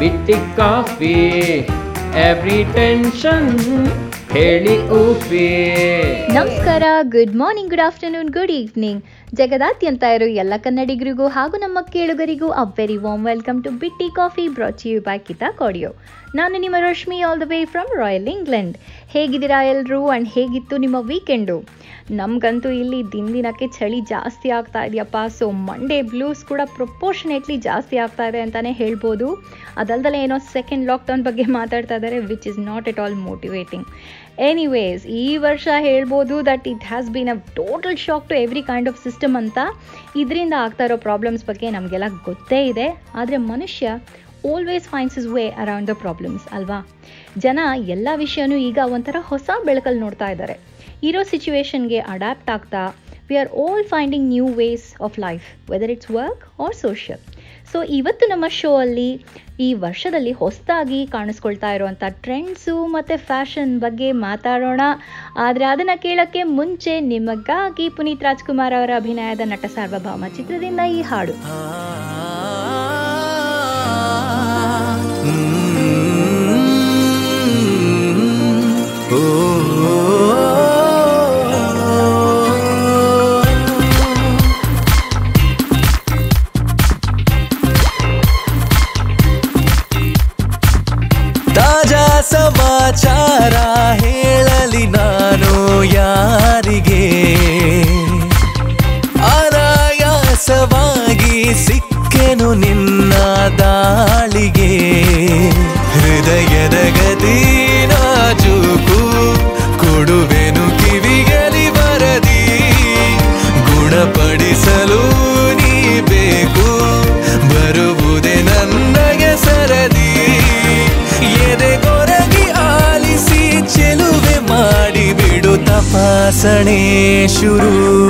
ಬಿಟ್ಟಿ coffee. Every tension ಹೇಳಿ ಊಫಿ ನಮಸ್ಕಾರ good morning good afternoon good evening ಜಗದಾದ್ಯಂತ ಇರೋ ಎಲ್ಲ ಕನ್ನಡಿಗರಿಗೂ ಹಾಗೂ ನಮ್ಮ ಕೇಳುಗರಿಗೂ a very warm welcome to Bitti Coffee brought you by ಕಾಡಿಯೋ ನಾನು ನಿಮ್ಮ Rashmi all the way from Royal England ಹೇಗಿದ್ದೀರಾ ಎಲ್ಲರೂ ಆ್ಯಂಡ್ ಹೇಗಿತ್ತು ನಿಮ್ಮ ವೀಕೆಂಡು ನಮಗಂತೂ ಇಲ್ಲಿ ದಿನ ದಿನಕ್ಕೆ ಚಳಿ ಜಾಸ್ತಿ ಆಗ್ತಾ ಇದೆಯಪ್ಪ. ಸೊ ಮಂಡೇ ಬ್ಲೂಸ್ ಕೂಡ ಪ್ರೊಪೋರ್ಷನೇಟ್ಲಿ ಜಾಸ್ತಿ ಆಗ್ತಾ ಇದೆ ಅಂತಲೇ ಹೇಳ್ಬೋದು. ಅದಲ್ದಲೇ ಏನೋ ಸೆಕೆಂಡ್ ಲಾಕ್ಡೌನ್ ಬಗ್ಗೆ ಮಾತಾಡ್ತಾ ಇದ್ದಾರೆ which is not at all motivating anyways ಈ ವರ್ಷ ಹೇಳ್ಬೋದು that it has been a total shock to every kind of system ಅಂತ. ಇದರಿಂದ ಆಗ್ತಾ ಇರೋ ಪ್ರಾಬ್ಲಮ್ಸ್ ಬಗ್ಗೆ ನಮಗೆಲ್ಲ ಗೊತ್ತೇ ಇದೆ. ಆದರೆ ಮನುಷ್ಯ always finds his way around the problems ಅಲ್ವಾ? ಜನ ಎಲ್ಲ ವಿಷಯನೂ ಈಗ ಒಂಥರ ಹೊಸ ಬೆಳಕಲ್ಲಿ ನೋಡ್ತಾ ಇದ್ದಾರೆ. ಇರೋ ಸಿಚುವೇಶನ್ಗೆ ಅಡ್ಯಾಪ್ಟ್ ಆಗ್ತಾ we are all finding new ways of life whether it's work or social so ಇವತ್ತು ನಮ್ಮ ಶೋ ಅಲ್ಲಿ ಈ ವರ್ಷದಲ್ಲಿ ಹೊಸದಾಗಿ ಕಾಣಿಸ್ಕೊಳ್ತಾ ಇರುವಂಥ ಟ್ರೆಂಡ್ಸು ಮತ್ತು ಫ್ಯಾಷನ್ ಬಗ್ಗೆ ಮಾತಾಡೋಣ ಆದರೆ ಅದನ್ನು ಕೇಳೋಕ್ಕೆ ಮುಂಚೆ ನಿಮಗಾಗಿ ಪುನೀತ್ ರಾಜ್ಕುಮಾರ್ ಅವರ ಅಭಿನಯದ ನಟ ಸಾರ್ವಭೌಮ ಚಿತ್ರದಿಂದ ಈ ಹಾಡು ತಾಜಾ शुरु।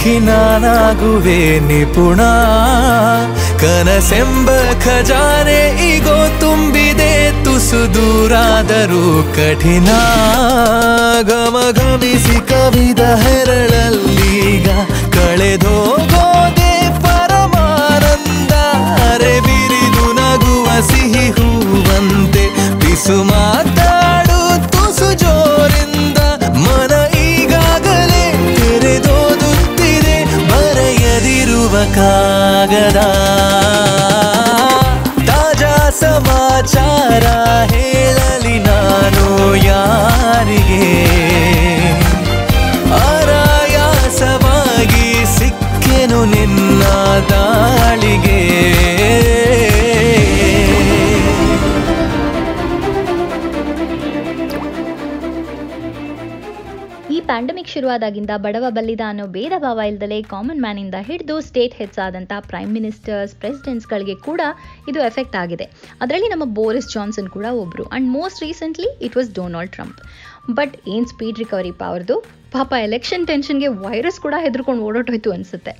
ಸಖಿ ನಾನಾಗುವೆ ನಿಪುಣ. ಕನಸೆಂಬ ಖಜಾನೆ ಈಗೋ ತುಂಬಿದೆ ತುಸು ದೂರಾದರೂ ಕಠಿಣ. ಗಮಗಮಿಸಿ ಕವಿದ ಹೆರಳಲ್ಲೀಗ ಶುರುವಾದಾಗಿಂದ ಬಡವ ಬಲ್ಲಿದ ಅನ್ನೋ ಭೇದ ಭಾವ ಇಲ್ಲದಲೇ ಕಾಮನ್ ಮ್ಯಾನಿಂದ ಹಿಡಿದು ಸ್ಟೇಟ್ ಹೆಡ್ಸ್ ಆದಂಥ ಪ್ರೈಮ್ ಮಿನಿಸ್ಟರ್ಸ್ ಪ್ರೆಸಿಡೆಂಟ್ಸ್ಗಳಿಗೆ ಕೂಡ ಇದು ಎಫೆಕ್ಟ್ ಆಗಿದೆ. ಅದರಲ್ಲಿ ನಮ್ಮ ಬೋರಿಸ್ ಜಾನ್ಸನ್ ಕೂಡ ಒಬ್ಬರು and most recently it was Donald Trump but ಏನು ಸ್ಪೀಡ್ ರಿಕವರಿ ಪಾವರ್ದು ಪಾಪ ಎಲೆಕ್ಷನ್ ಟೆನ್ಷನ್ಗೆ ವೈರಸ್ ಕೂಡ ಹೆದರ್ಕೊಂಡು ಓಡೋಟೋಯ್ತು ಅನಿಸುತ್ತೆ.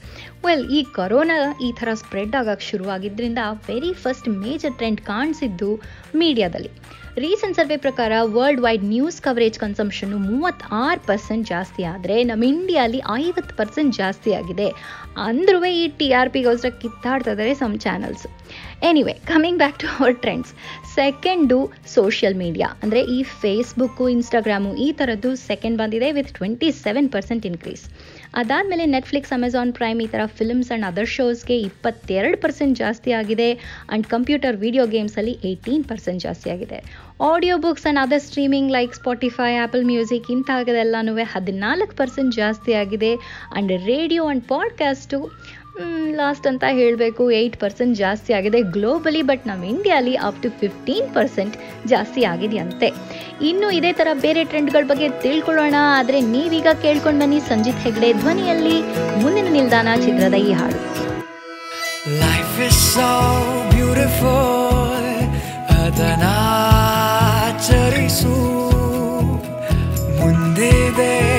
ವೆಲ್ ಈ ಕೊರೋನಾ ಈ ಥರ ಸ್ಪ್ರೆಡ್ ಆಗಕ್ಕೆ ಶುರುವಾಗಿದ್ದರಿಂದ ವೆರಿ ಫಸ್ಟ್ ಮೇಜರ್ ಟ್ರೆಂಡ್ ಕಾಣಿಸಿದ್ದು ಮೀಡಿಯಾದಲ್ಲಿ ರೀಸೆಂಟ್ ಸರ್ವೆ ಪ್ರಕಾರ ವರ್ಲ್ಡ್ ವೈಡ್ ನ್ಯೂಸ್ ಕವರೇಜ್ ಕನ್ಸಂಪ್ಷನ್ನು ಮೂವತ್ತಾರು ಪರ್ಸೆಂಟ್ ಜಾಸ್ತಿ ಆದರೆ ನಮ್ಮ ಇಂಡಿಯಾಲಿ ಐವತ್ತು ಪರ್ಸೆಂಟ್ ಜಾಸ್ತಿ ಆಗಿದೆ. ಅಂದ್ರೂ ಈ ಟಿ ಆರ್ ಪಿಗೋಸ್ಕರ ಕಿತ್ತಾಡ್ತಾ ಇದ್ದಾರೆ some channels anyway coming back to our trends second social media ಅಂದರೆ ಈ ಫೇಸ್ಬುಕ್ಕು ಇನ್ಸ್ಟಾಗ್ರಾಮು ಈ ಥರದ್ದು ಸೆಕೆಂಡ್ ಬಂದಿದೆ with twenty seven percent increase ಅದಾದಮೇಲೆ ನೆಟ್ಫ್ಲಿಕ್ಸ್ ಅಮೆಝಾನ್ ಪ್ರೈಮ್ ಈ ಥರ ಫಿಲ್ಮ್ಸ್ ಆ್ಯಂಡ್ ಅದರ್ ಶೋಸ್ಗೆ ಇಪ್ಪತ್ತೆರಡು ಪರ್ಸೆಂಟ್ ಜಾಸ್ತಿ ಆಗಿದೆ ಆ್ಯಂಡ್ ಕಂಪ್ಯೂಟರ್ ವೀಡಿಯೋ ಗೇಮ್ಸಲ್ಲಿ ಏಯ್ಟೀನ್ ಪರ್ಸೆಂಟ್ ಜಾಸ್ತಿ ಆಗಿದೆ. Audio books and other streaming like Spotify Apple music ಇಂಥದ್ದೆಲ್ಲನೂ ಹದಿನಾಲ್ಕು ಪರ್ಸೆಂಟ್ ಜಾಸ್ತಿ ಆಗಿದೆ and radio and podcast last ಅಂತ ಹೇಳಬೇಕು ಏಯ್ಟ್ ಪರ್ಸೆಂಟ್ ಜಾಸ್ತಿ ಆಗಿದೆ ಗ್ಲೋಬಲಿ ಬಟ್ ನಮ್ಮ ಇಂಡಿಯಾಲಿ ಅಪ್ ಟು ಫಿಫ್ಟೀನ್ ಪರ್ಸೆಂಟ್ ಜಾಸ್ತಿ ಆಗಿದೆಯಂತೆ. ಇನ್ನು ಇದೇ ಥರ ಬೇರೆ ಟ್ರೆಂಡ್ಗಳ ಬಗ್ಗೆ ತಿಳ್ಕೊಳ್ಳೋಣ. ಆದರೆ ನೀವೀಗ ಕೇಳ್ಕೊಂಡು ಬನ್ನಿ ಸಂಜಿತ್ ಹೆಗ್ಡೆ ಧ್ವನಿಯಲ್ಲಿ ಮುಂದಿನ ನಿಲ್ದಾಣ ಚಿತ್ರದ ಈ ಹಾಡು. Life is ಅದನಾಚರಿಸು ಮುಂದಿದೆ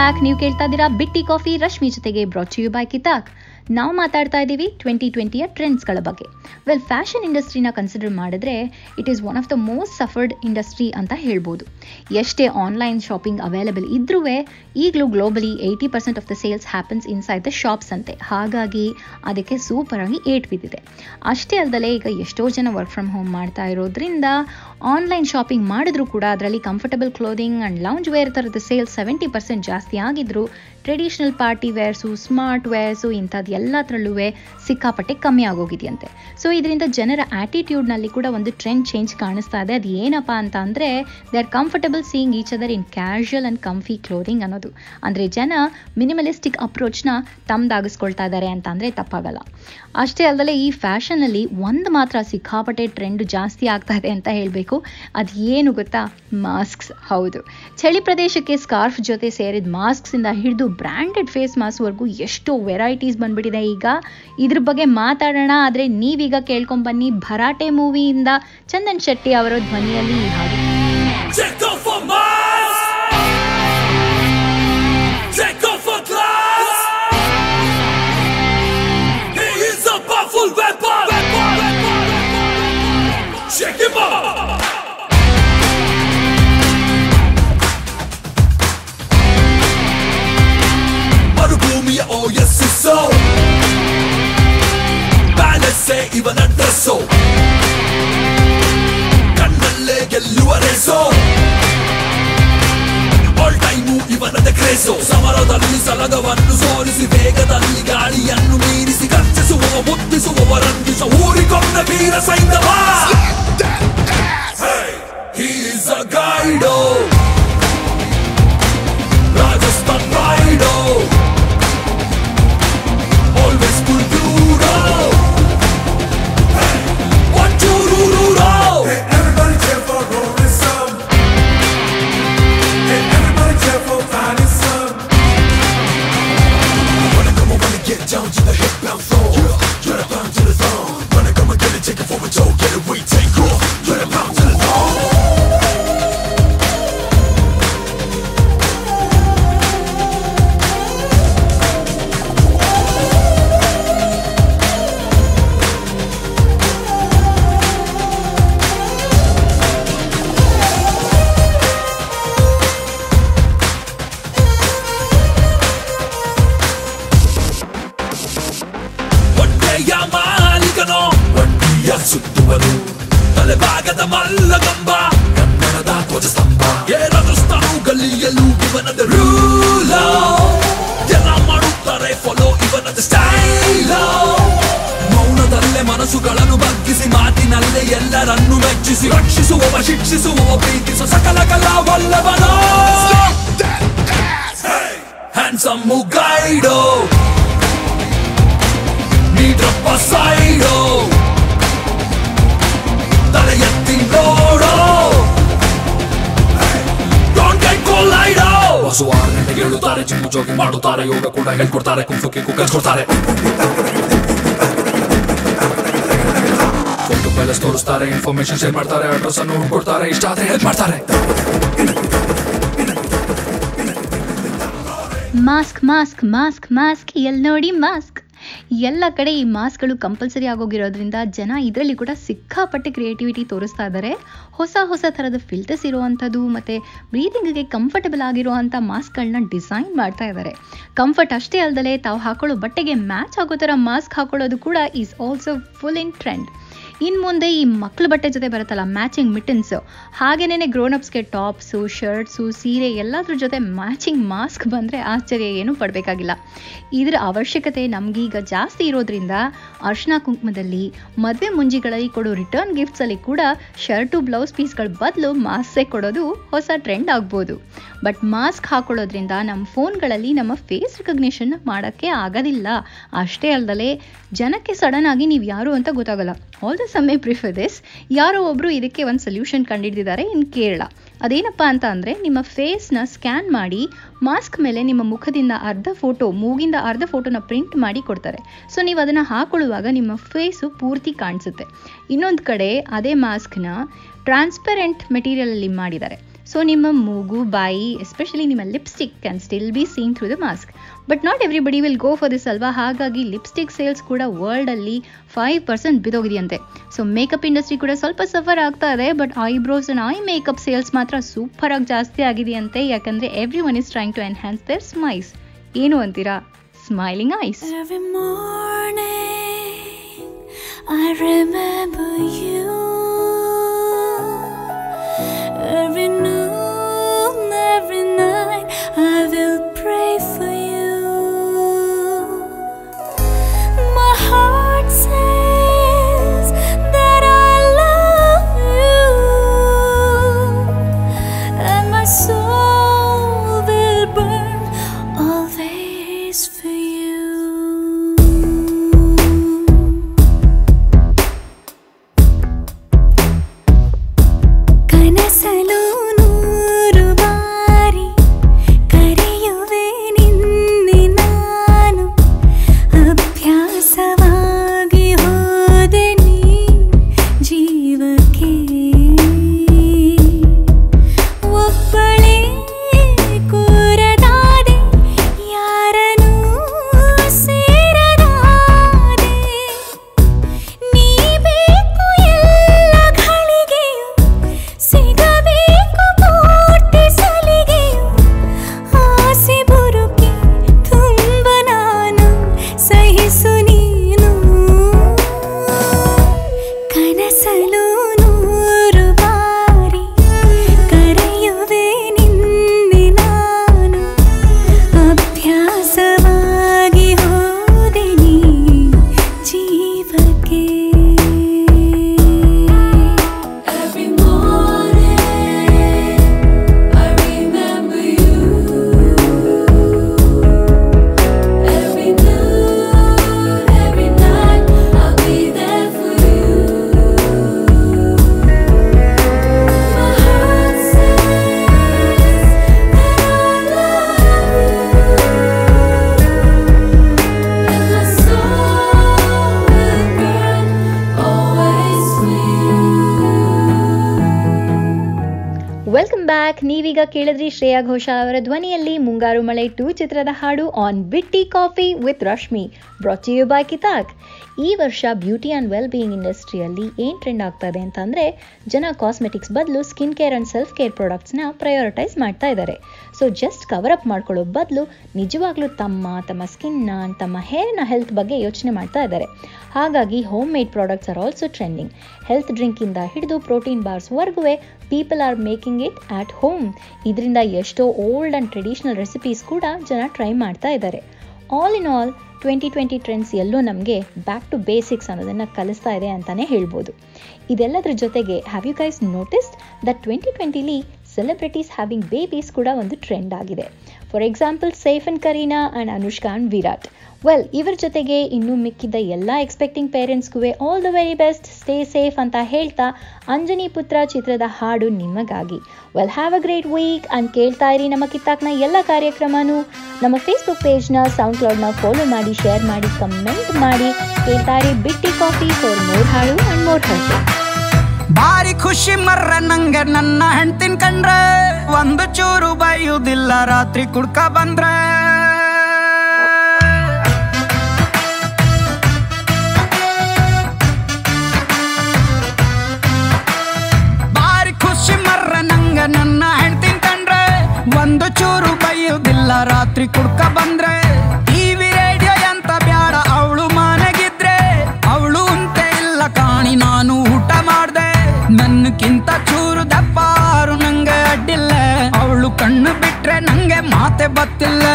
ಬ್ಯಾಕ್ ನೀವು ಕೇಳ್ತಾ ಇದ್ದೀರಾ ಬಿಟ್ಟಿ ಕಾಫಿ ರಶ್ಮಿ ಜೊತೆಗೆ ಬ್ರಾಚ್ ಯು ಬೈ ಕಿತಾಕ್ ನಾವು ಮಾತಾಡ್ತಾ ಇದ್ದೀವಿ ಟ್ವೆಂಟಿ ಟ್ವೆಂಟಿಯ ಟ್ರೆಂಡ್ಸ್ಗಳ ಬಗ್ಗೆ. ವೆಲ್ ಫ್ಯಾಷನ್ ಇಂಡಸ್ಟ್ರಿನ ಕನ್ಸಿಡರ್ ಮಾಡಿದ್ರೆ it is one of the most suffered industry ಅಂತ ಹೇಳ್ಬೋದು. ಎಷ್ಟೇ ಆನ್ಲೈನ್ ಶಾಪಿಂಗ್ ಅವೈಲಬಲ್ ಇದ್ರೂ ಈಗಲೂ globally eighty percent of the sales happens inside the shops ಅಂತೆ. ಹಾಗಾಗಿ, ಅದಕ್ಕೆ ಸೂಪರ್ ಆಗಿ ಏಟ್ ಬಿದ್ದಿದೆ. ಅಷ್ಟೇ ಅಲ್ಲದೆ ಈಗ ಎಷ್ಟೋ ಜನ ವರ್ಕ್ ಫ್ರಮ್ ಹೋಮ್ ಮಾಡ್ತಾ ಇರೋದ್ರಿಂದ ಆನ್ಲೈನ್ ಶಾಪಿಂಗ್ ಮಾಡಿದ್ರು ಕೂಡ ಅದರಲ್ಲಿ comfortable clothing and lounge wear ಥರದ ಸೇಲ್ಸ್ ಸೆವೆಂಟಿ ಪರ್ಸೆಂಟ್ ಜಾಸ್ತಿ ಆಗಿದ್ರು traditional party wears smart wears ಇಂಥದ್ದು ಎಲ್ಲದರಲ್ಲೂ ಸಿಕ್ಕಾಪಟ್ಟೆ ಕಮ್ಮಿ ಆಗೋಗಿದೆಯಂತೆ. ಸೊ ಇದರಿಂದ ಜನರ ಆ್ಯಟಿಟ್ಯೂಡ್ನಲ್ಲಿ ಕೂಡ ಒಂದು ಟ್ರೆಂಡ್ ಚೇಂಜ್ ಕಾಣಿಸ್ತಾ ಇದೆ. ಅದು ಏನಪ್ಪ ಅಂತ ಅಂದರೆ they are comfortable seeing each other in casual and comfy clothing ಅನ್ನೋದು. ಅಂದರೆ ಜನ ಮಿನಿಮಲಿಸ್ಟಿಕ್ ಅಪ್ರೋಚ್ನ ತಮ್ದಾಗಿಸ್ಕೊಳ್ತಾ ಇದ್ದಾರೆ ಅಂತ ಅಂದರೆ ತಪ್ಪಾಗಲ್ಲ. ಅಷ್ಟೇ ಅಲ್ಲದೆ ಈ ಫ್ಯಾಷನಲ್ಲಿ ಒಂದು ಮಾತ್ರ ಸಿಕ್ಕಾಪಟ್ಟೆ ಟ್ರೆಂಡ್ ಜಾಸ್ತಿ ಆಗ್ತಾ ಇದೆ ಅಂತ ಹೇಳಬೇಕು. ಅದು ಏನು ಗೊತ್ತಾ? ಮಾಸ್ಕ್ಸ್ ಹೌದು. ಚಳಿ ಪ್ರದೇಶಕ್ಕೆ ಸ್ಕಾರ್ಫ್ ಜೊತೆ ಸೇರಿದ ಮಾಸ್ಕ್ಸಿಂದ ಹಿಡಿದು ಬ್ರ್ಯಾಂಡೆಡ್ ಫೇಸ್ ಮಾಸ್ಕ್ವರೆಗೂ ಎಷ್ಟೋ ವೆರೈಟೀಸ್ ಬಂದ್ಬಿಟ್ಟಿದೆ. ಈಗ ಇದ್ರ ಬಗ್ಗೆ ಮಾತಾಡೋಣ. ಆದರೆ ನೀವೀಗ ಕೇಳ್ಕೊಂಬನ್ನಿ ಭರಾಟೆ ಮೂವಿಯಿಂದ ಚಂದನ್ ಶೆಟ್ಟಿ ಅವರ ಧ್ವನಿಯಲ್ಲಿ ಹಾಡು. ಪ್ಯಾಲೆಸ್ಸೇ ಇವನ ಡ್ರೆಸ್ಸೋ ಕಣ್ಣಲ್ಲೇ ಗೆಲ್ಲುವ ರೇಸೋ ಆಲ್ ಟೈಮು ಇವನದ ಕ್ರೇಸೋ ಸಮರದಲ್ಲಿ ಸಲಗವನ್ನು ಸೋಲಿಸಿ ವೇಗದಲ್ಲಿ ಗಾಳಿಯನ್ನು ಮೀರಿಸಿ ಖರ್ಚಿಸುವ ಮುತ್ತಿಸುವ ರಂಜಿಸ ಊರಿಕೊಂಡ ವೀರ ಸೈಂಧವ He is a guide ರೂಲ ಜನ ಮಾಡುತ್ತಾರೆ ಫಾಲೋ ಇವನದ ಸ್ಟೈಲ ಮೌನದಲ್ಲೇ ಮನಸ್ಸುಗಳನ್ನು ಬಗ್ಗಿಸಿ ಮಾತಿನಲ್ಲೇ ಎಲ್ಲರನ್ನು ಮೆಚ್ಚಿಸಿ ರಕ್ಷಿಸುವವ ಶಿಕ್ಷಿಸುವವ ಪ್ರೀತಿಸುವ ಸಕಲ ಕಲಾವಲ್ಲವನ ಹ್ಯಾಂಡ್ಸಮ್ ಗೈಡೋ ನೀಡ್ರಪ್ಪ ಸೈಡೋ ತಲೆ ಎತ್ತಿ ನೋಡೋ collide ಬಸ್ಸು ಆರು ಗಂಟೆಗೆ ಹೇಳುತ್ತಾರೆ ಜಿಮ್ಮು ಜೋಗಿ ಮಾಡುತ್ತಾರೆ, ಯೋಗ ಕೂಡ ಹೇಳ್ಕೊಡ್ತಾರೆ ಕುಂಫುಕ್ಕೆ ಕಲ್ಸ್ಕೊಡ್ತಾರೆ ಫೋಟೋ ಪ್ಯಾಲೆಸ್ ತೋರಿಸ್ತಾರೆ ಇನ್ಫಾರ್ಮೇಶನ್ ಶೇರ್ ಮಾಡ್ತಾರೆ ಅಡ್ರೆಸ್ ಅನ್ನು ಕೊಡ್ತಾರೆ ಇಷ್ಟ ಆದ್ರೆ ಹೆಲ್ಪ್ ಮಾಡ್ತಾರೆ. ಮಾಸ್ಕ್ ಮಾಸ್ಕ್ ಮಾಸ್ಕ್ ಮಾಸ್ಕ್ ಎಲ್ಲಿ ನೋಡಿ ಮಾಸ್ಕ್ ಎಲ್ಲ ಕಡೆ ಈ ಮಾಸ್ಕ್ಗಳು ಕಂಪಲ್ಸರಿ ಆಗೋಗಿರೋದ್ರಿಂದ ಜನ ಇದರಲ್ಲಿ ಕೂಡ ಸಿಕ್ಕಾಪಟ್ಟೆ ಕ್ರಿಯೇಟಿವಿಟಿ ತೋರಿಸ್ತಾ ಇದ್ದಾರೆ ಹೊಸ ಹೊಸ ಥರದ ಫಿಲ್ಟರ್ಸ್ ಇರುವಂಥದ್ದು ಮತ್ತು ಬ್ರೀದಿಂಗ್ಗೆ ಕಂಫರ್ಟಬಲ್ ಆಗಿರುವಂಥ ಮಾಸ್ಕ್ಗಳನ್ನ ಡಿಸೈನ್ ಮಾಡ್ತಾ ಇದ್ದಾರೆ ಕಂಫರ್ಟ್ ಅಷ್ಟೇ ಅಲ್ಲದೆ ತಾವು ಹಾಕೊಳ್ಳೋ ಬಟ್ಟೆಗೆ ಮ್ಯಾಚ್ ಆಗೋ ಥರ ಮಾಸ್ಕ್ ಹಾಕೊಳ್ಳೋದು ಕೂಡ is also full in trend ಇನ್ನು ಮುಂದೆ ಈ ಮಕ್ಳ ಬಟ್ಟೆ ಜೊತೆ ಬರುತ್ತಲ್ಲ ಮ್ಯಾಚಿಂಗ್ ಮಿಟನ್ಸು ಹಾಗೇನೇ ಗ್ರೋನಪ್ಸ್ಗೆ ಟಾಪ್ಸು ಶರ್ಟ್ಸು ಸೀರೆ ಎಲ್ಲದ್ರ ಜೊತೆ ಮ್ಯಾಚಿಂಗ್ ಮಾಸ್ಕ್ ಬಂದರೆ ಆಶ್ಚರ್ಯ ಏನೂ ಪಡಬೇಕಾಗಿಲ್ಲ. ಇದರ ಅವಶ್ಯಕತೆ ನಮಗೀಗ ಜಾಸ್ತಿ ಇರೋದ್ರಿಂದ ಅರ್ಶಿನ ಕುಂಕುಮದಲ್ಲಿ, ಮದುವೆ ಮುಂಜಿಗಳಲ್ಲಿ ಕೊಡೋ ರಿಟರ್ನ್ ಗಿಫ್ಟ್ಸಲ್ಲಿ ಕೂಡ ಶರ್ಟು ಬ್ಲೌಸ್ ಪೀಸ್ಗಳ ಬದಲು ಮಾಸ್ಕೇ ಕೊಡೋದು ಹೊಸ ಟ್ರೆಂಡ್ ಆಗ್ಬೋದು. ಬಟ್ ಮಾಸ್ಕ್ ಹಾಕೊಳ್ಳೋದ್ರಿಂದ ನಮ್ಮ ಫೋನ್ಗಳಲ್ಲಿ ನಮ್ಮ ಫೇಸ್ ರೆಕಗ್ನಿಷನ್ ಮಾಡೋಕ್ಕೆ ಆಗೋದಿಲ್ಲ. ಅಷ್ಟೇ ಅಲ್ಲದೆ ಜನಕ್ಕೆ ಸಡನ್ ಆಗಿ ನೀವು ಯಾರು ಅಂತ ಗೊತ್ತಾಗಲ್ಲ. ಆಲ್ ಸಮ್ಮೆ ಪ್ರಿಫರ್ ದಿಸ್ ಯಾರೋ ಒಬ್ಬರು ಇದಕ್ಕೆ ಒಂದು ಸೊಲ್ಯೂಷನ್ ಕಂಡುಹಿಡಿದಿದ್ದಾರೆ ಇನ್ ಕೇರಳ. ಅದೇನಪ್ಪ ಅಂತ ಅಂದರೆ, ನಿಮ್ಮ ಫೇಸ್ನ ಸ್ಕ್ಯಾನ್ ಮಾಡಿ ಮಾಸ್ಕ್ ಮೇಲೆ ನಿಮ್ಮ ಮುಖದಿಂದ ಅರ್ಧ ಫೋಟೋ ಮೂಗಿಂದ ಅರ್ಧ ಫೋಟೋನ ಪ್ರಿಂಟ್ ಮಾಡಿ ಕೊಡ್ತಾರೆ. ಸೊ ನೀವು ಅದನ್ನು ಹಾಕೊಳ್ಳುವಾಗ ನಿಮ್ಮ ಫೇಸು ಪೂರ್ತಿ ಕಾಣಿಸುತ್ತೆ. ಇನ್ನೊಂದು ಕಡೆ, ಅದೇ ಮಾಸ್ಕ್ನ ಟ್ರಾನ್ಸ್ಪರೆಂಟ್ ಮೆಟೀರಿಯಲಲ್ಲಿ ಮಾಡಿದ್ದಾರೆ. ಸೊ ನಿಮ್ಮ ಮೂಗು, ಬಾಯಿ ಎಸ್ಪೆಷಲಿ ನಿಮ್ಮ lipstick can still be seen through the mask but not everybody will go for this ಅಲ್ವಾ? ಹಾಗಾಗಿ ಲಿಪ್ಸ್ಟಿಕ್ ಸೇಲ್ಸ್ ಕೂಡ ವರ್ಲ್ಡಲ್ಲಿ ಫೈವ್ ಪರ್ಸೆಂಟ್ ಬಿದೋಗಿದೆಯಂತೆ. ಸೊ ಮೇಕಪ್ ಇಂಡಸ್ಟ್ರಿ ಕೂಡ ಸ್ವಲ್ಪ ಸಫರ್ ಆಗ್ತಾ ಇದೆ but eyebrows and eye makeup sales ಮಾತ್ರ ಸೂಪರ್ ಆಗಿ ಜಾಸ್ತಿ ಆಗಿದೆಯಂತೆ. ಯಾಕಂದರೆ every one is trying to enhance their smiles ಏನು ಅಂತೀರಾ? Smiling eyes I remember you. Every noon, every night I will ನೀವೀಗ ಕೇಳಿದ್ರಿ. ಶ್ರೇಯಾ ಘೋಷಾಲ್ ಅವರ ಧ್ವನಿಯಲ್ಲಿ ಮುಂಗಾರು ಮಳೆ ಟೂ ಚಿತ್ರದ ಹಾಡು on Bitti Coffee with Rashmi brought you by ಕಿತಾಕ್. ಈ ವರ್ಷ ಬ್ಯೂಟಿ ಆ್ಯಂಡ್ ವೆಲ್ ಬೀಯಿಂಗ್ ಇಂಡಸ್ಟ್ರಿಯಲ್ಲಿ ಏನ್ ಟ್ರೆಂಡ್ ಆಗ್ತಾ ಇದೆ ಅಂತಂದ್ರೆ ಜನ ಕಾಸ್ಮೆಟಿಕ್ಸ್ ಬದಲು skin care and self care ಪ್ರಾಡಕ್ಟ್ಸ್ನ prioritise ಮಾಡ್ತಾ ಇದ್ದಾರೆ. ಸೊ ಜಸ್ಟ್ ಕವರ್ ಅಪ್ ಮಾಡ್ಕೊಳ್ಳೋ ಬದಲು ನಿಜವಾಗ್ಲೂ ತಮ್ಮ ತಮ್ಮ ಸ್ಕಿನ್ನ ತಮ್ಮ ಹೇರ್ನ ಹೆಲ್ತ್ ಬಗ್ಗೆ ಯೋಚನೆ ಮಾಡ್ತಾ ಇದ್ದಾರೆ. ಹಾಗಾಗಿ home made products are also trending health ಡ್ರಿಂಕಿಂದ ಹಿಡಿದು protein bars ಬಾರ್ಸ್ವರೆಗೂ people are making it at home ಇದರಿಂದ ಎಷ್ಟೋ ಓಲ್ಡ್ ಆ್ಯಂಡ್ ಟ್ರೆಡಿಷ್ನಲ್ ರೆಸಿಪೀಸ್ ಕೂಡ ಜನ ಟ್ರೈ ಮಾಡ್ತಾ ಇದ್ದಾರೆ. All in all twenty twenty trends ಎಲ್ಲೋ ನಮಗೆ ಬ್ಯಾಕ್ ಟು ಬೇಸಿಕ್ಸ್ ಅನ್ನೋದನ್ನು ಕಲಿಸ್ತಾ ಇದೆ ಅಂತಲೇ ಹೇಳ್ಬೋದು. ಇದೆಲ್ಲದರ ಜೊತೆಗೆ have you guys noticed that twenty ಟ್ವೆಂಟಿಲಿ celebrities having babies ಕೂಡ ಒಂದು ಟ್ರೆಂಡ್ ಆಗಿದೆ. For example Saif and Kareena and Anushka and Virat well ಇವರ ಜೊತೆಗೆ ಇನ್ನೂ ಮಿಕ್ಕಿದ್ದ ಎಲ್ಲ expecting ಪೇರೆಂಟ್ಸ್ಗೂ all the very best stay safe ಅಂತ ಹೇಳ್ತಾ ಅಂಜನಿ ಪುತ್ರ ಚಿತ್ರದ ಹಾಡು ನಿಮಗಾಗಿ. Well have a great week and ಕೇಳ್ತಾ ಇರಿ ನಮ್ಮ ಕಿತ್ತಾಕ್ನ ಎಲ್ಲ ಕಾರ್ಯಕ್ರಮನೂ. ನಮ್ಮ ಫೇಸ್ಬುಕ್ ಪೇಜ್ನ ಸೌಂಡ್ ಕ್ಲೌಡ್ನ ಫಾಲೋ ಮಾಡಿ ಶೇರ್ ಮಾಡಿ ಕಮೆಂಟ್ ಮಾಡಿ, ಕೇಳ್ತಾ ಇರಿ ಬಿಟ್ಟಿ ಕಾಫಿ ಫಾರ್ ಮೋರ್ ಹಾಡು ಆ್ಯಂಡ್ ಮೋರ್ ಹರ್ಟೆ ಭಾರಿ ಖುಷಿ ಮರ್ರ ನಂಗೆ ನನ್ನ ಹೆಂಡ್ತಿನ್ ಕಂಡ್ರೆ. ಒಂದು ಚೂರು ಬೈಯುವುದಿಲ್ಲ, ರಾತ್ರಿ ಕುಡ್ಕ ಬಂದ್ರೆ. ಭಾರಿ ಖುಷಿ ಮರ್ರ ನಂಗೆ ನನ್ನ ಹೆಂಡ್ತಿನ್ ಕಂಡ್ರೆ. ಒಂದು ಚೂರು ಬೈಯುವುದಿಲ್ಲ, ರಾತ್ರಿ ಕುಡ್ಕ ಬಂದ್ರೆ. ನನ್ನಕ್ಕಿಂತ ಚೂರು ದಪ್ಪ ಆರು ನಂಗೆ ಅಡ್ಡಿಲ್ಲ ಅವಳು ಕಣ್ಣು ಬಿಟ್ರೆ ನಂಗೆ ಮಾತೆ ಬತ್ತಿಲ್ಲ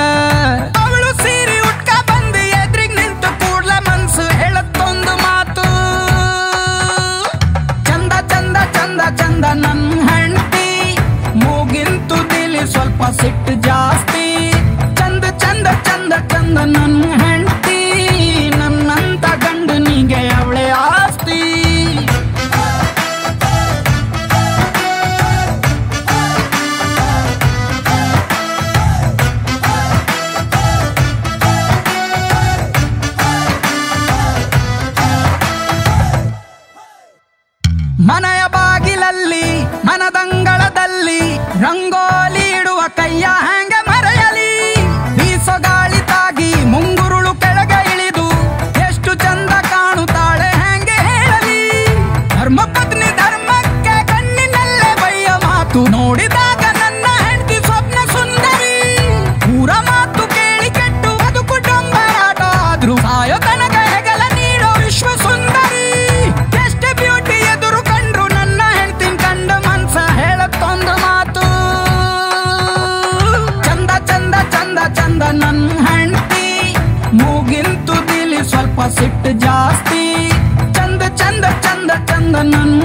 ಮನೆಯ ಬಾಗಿಲಲ್ಲಿ ಮನದಂಗಳದಲ್ಲಿ ರಂಗೋಲಿ ಇಡುವ ಕೈಯ ಸಿಟ್ಟು ಜಾಸ್ತಿ. ಚಂದ ಚಂದ ಚಂದ ಚಂದ ನನ್ನ